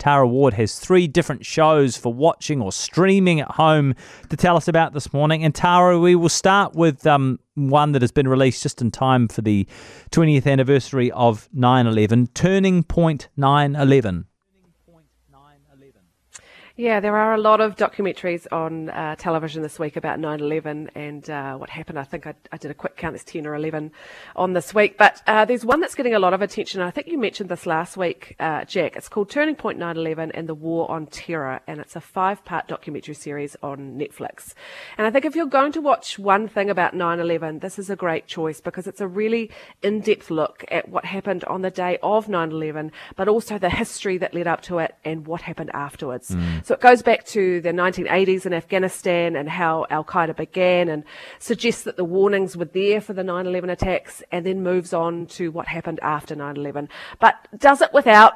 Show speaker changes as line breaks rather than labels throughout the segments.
Tara Ward has three different shows for watching or streaming at home to tell us about this morning. And Tara, we will start with um, one that has been released just in time for the 20th anniversary of 9 11, Turning Point 9 11.
Yeah, there are a lot of documentaries on uh, television this week about 9 11 and uh, what happened. I think I, I, did a quick count, there's 10 or 11 on this week. But uh, there's one that's getting a lot of attention. I think you mentioned this last week, uh, Jack. It's called Turning Point 9 11 and the War on Terror. And it's a five part documentary series on Netflix. And I think if you're going to watch one thing about 9 11, this is a great choice because it's a really in depth look at what happened on the day of 9 11, but also the history that led up to it and what happened afterwards. Mm. So it goes back to the 1980s in Afghanistan and how Al Qaeda began and suggests that the warnings were there for the 9 11 attacks and then moves on to what happened after 9 11. But does it without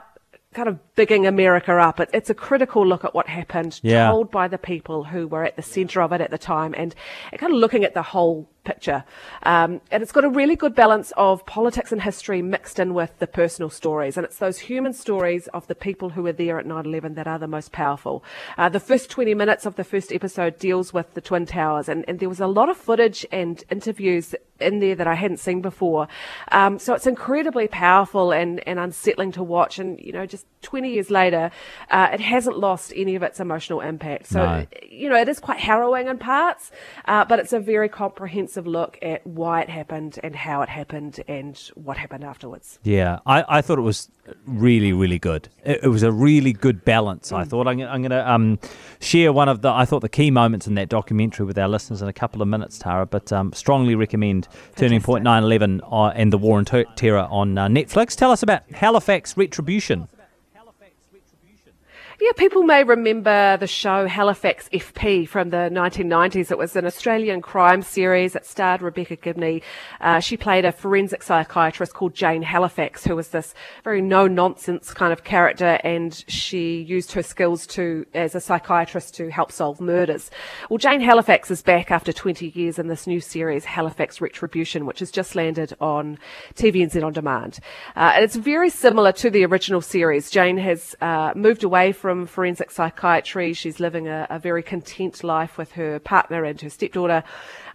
kind of bigging America up. It, it's a critical look at what happened, yeah. told by the people who were at the centre of it at the time, and, and kind of looking at the whole picture. Um, and it's got a really good balance of politics and history mixed in with the personal stories. And it's those human stories of the people who were there at 9 11 that are the most powerful. Uh, the first 20 minutes of the first episode deals with the Twin Towers. And, and there was a lot of footage and interviews in there that I hadn't seen before. Um, so it's incredibly powerful and, and unsettling to watch. And, you know, just 20 years later, uh, it hasn't lost any of its emotional impact. So, no. you know, it is quite harrowing in parts, uh, but it's a very comprehensive look at why it happened and how it happened and what happened afterwards.
Yeah, I, I thought it was really, really good. It, it was a really good balance. Mm. I thought I'm, I'm going to um, share one of the I thought the key moments in that documentary with our listeners in a couple of minutes, Tara. But um, strongly recommend Fantastic. Turning Point 9/11 uh, and the War on Terror on uh, Netflix. Tell us about Halifax Retribution.
Yeah, people may remember the show Halifax FP from the 1990s. It was an Australian crime series that starred Rebecca Gibney. Uh, she played a forensic psychiatrist called Jane Halifax, who was this very no-nonsense kind of character, and she used her skills to as a psychiatrist to help solve murders. Well, Jane Halifax is back after 20 years in this new series, Halifax Retribution, which has just landed on TVNZ on demand. Uh, and it's very similar to the original series. Jane has uh, moved away from forensic psychiatry. She's living a, a very content life with her partner and her stepdaughter.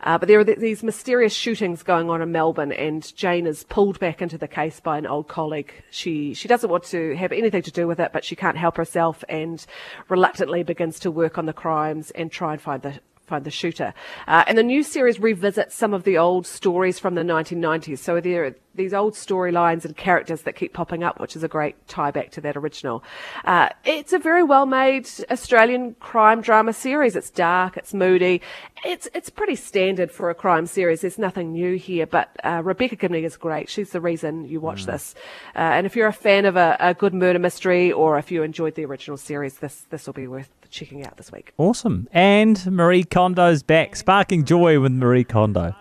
Uh, but there are th- these mysterious shootings going on in Melbourne, and Jane is pulled back into the case by an old colleague. She she doesn't want to have anything to do with it, but she can't help herself, and reluctantly begins to work on the crimes and try and find the find the shooter. Uh, and the new series revisits some of the old stories from the 1990s. So there these old storylines and characters that keep popping up, which is a great tie back to that original. Uh, it's a very well made Australian crime drama series. It's dark, it's moody, it's it's pretty standard for a crime series. There's nothing new here, but uh, Rebecca Gibney is great. She's the reason you watch mm. this. Uh, and if you're a fan of a, a good murder mystery, or if you enjoyed the original series, this this will be worth checking out this week.
Awesome. And Marie Kondo's back, sparking joy with Marie Kondo.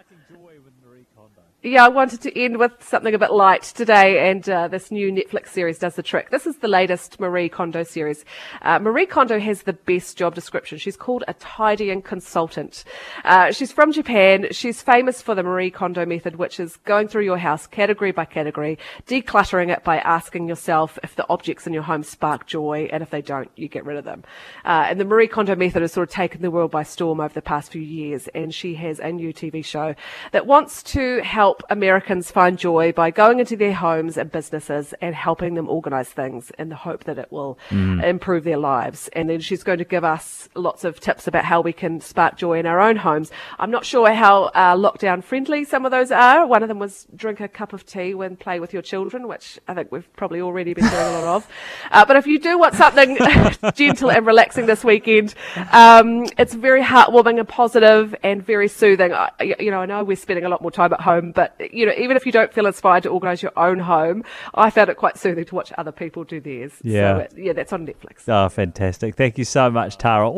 Yeah, I wanted to end with something a bit light today, and uh, this new Netflix series does the trick. This is the latest Marie Kondo series. Uh, Marie Kondo has the best job description. She's called a tidying consultant. Uh, she's from Japan. She's famous for the Marie Kondo method, which is going through your house category by category, decluttering it by asking yourself if the objects in your home spark joy, and if they don't, you get rid of them. Uh, and the Marie Kondo method has sort of taken the world by storm over the past few years, and she has a new TV show that wants to help help Americans find joy by going into their homes and businesses and helping them organize things in the hope that it will mm. improve their lives. And then she's going to give us lots of tips about how we can spark joy in our own homes. I'm not sure how uh, lockdown friendly some of those are. One of them was drink a cup of tea when play with your children, which I think we've probably already been doing a lot of. Uh, but if you do want something gentle and relaxing this weekend, um, it's very heartwarming and positive and very soothing. I, you know, I know we're spending a lot more time at home, but you know, even if you don't feel inspired to organise your own home, I found it quite soothing to watch other people do theirs. Yeah, so, yeah, that's on Netflix.
Oh, fantastic! Thank you so much, Tara.